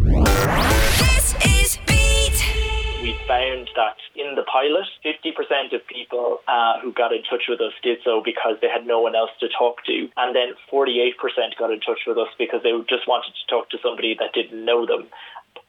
This is Beat. we found that in the pilot, 50% of people uh, who got in touch with us did so because they had no one else to talk to. And then 48% got in touch with us because they just wanted to talk to somebody that didn't know them.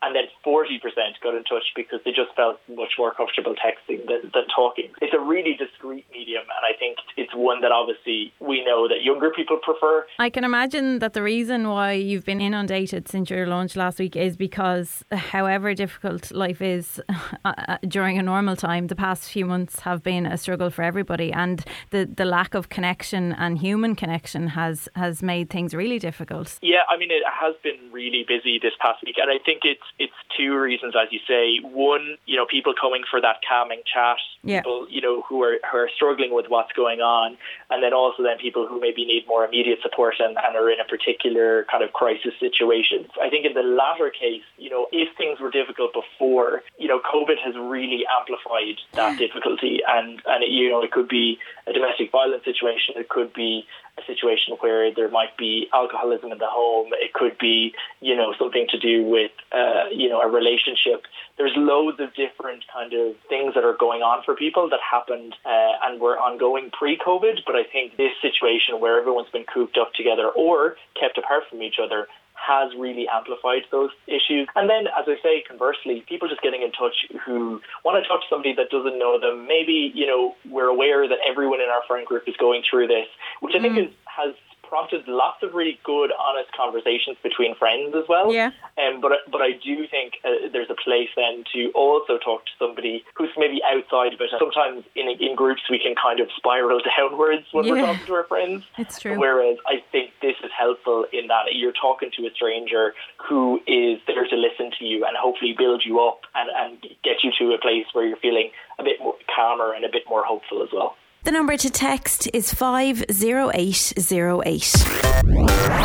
And then 40% got in touch because they just felt much more comfortable texting than, than talking. It's a really discreet medium, and I think it's one that obviously we know that younger people prefer. I can imagine that the reason why you've been inundated since your launch last week is because, however difficult life is uh, during a normal time, the past few months have been a struggle for everybody, and the, the lack of connection and human connection has has made things really difficult. Yeah, I mean, it has been really busy this past week, and I think it's it's two reasons, as you say. One, you know, people coming for that calming chat, Yeah. people, you know, who are who are struggling with what's going on, and then also then people who maybe need more immediate support and, and are in a particular kind of crisis situation. I think in the latter case, you know, if things were difficult before, you know, COVID has really amplified that difficulty, and and it, you know, it could be a domestic violence situation, it could be a situation where there might be alcoholism in the home. It could be, you know, something to do with, uh, you know, a relationship. There's loads of different kind of things that are going on for people that happened uh, and were ongoing pre-COVID. But I think this situation where everyone's been cooped up together or kept apart from each other has really amplified those issues. And then, as I say, conversely, people just getting in touch who want to talk to somebody that doesn't know them. Maybe, you know, we're aware that everyone in our friend group is going through this, which I think mm. is, has prompted lots of really good, honest conversations between friends as well. Yeah. Um, but but I do think uh, there's a place then to also talk to somebody who's maybe outside of it. Sometimes in in groups we can kind of spiral downwards when we're talking to our friends. It's true. Whereas I think this is helpful in that you're talking to a stranger who is there to listen to you and hopefully build you up and, and get you to a place where you're feeling a bit more calmer and a bit more hopeful as well. The number to text is 50808. This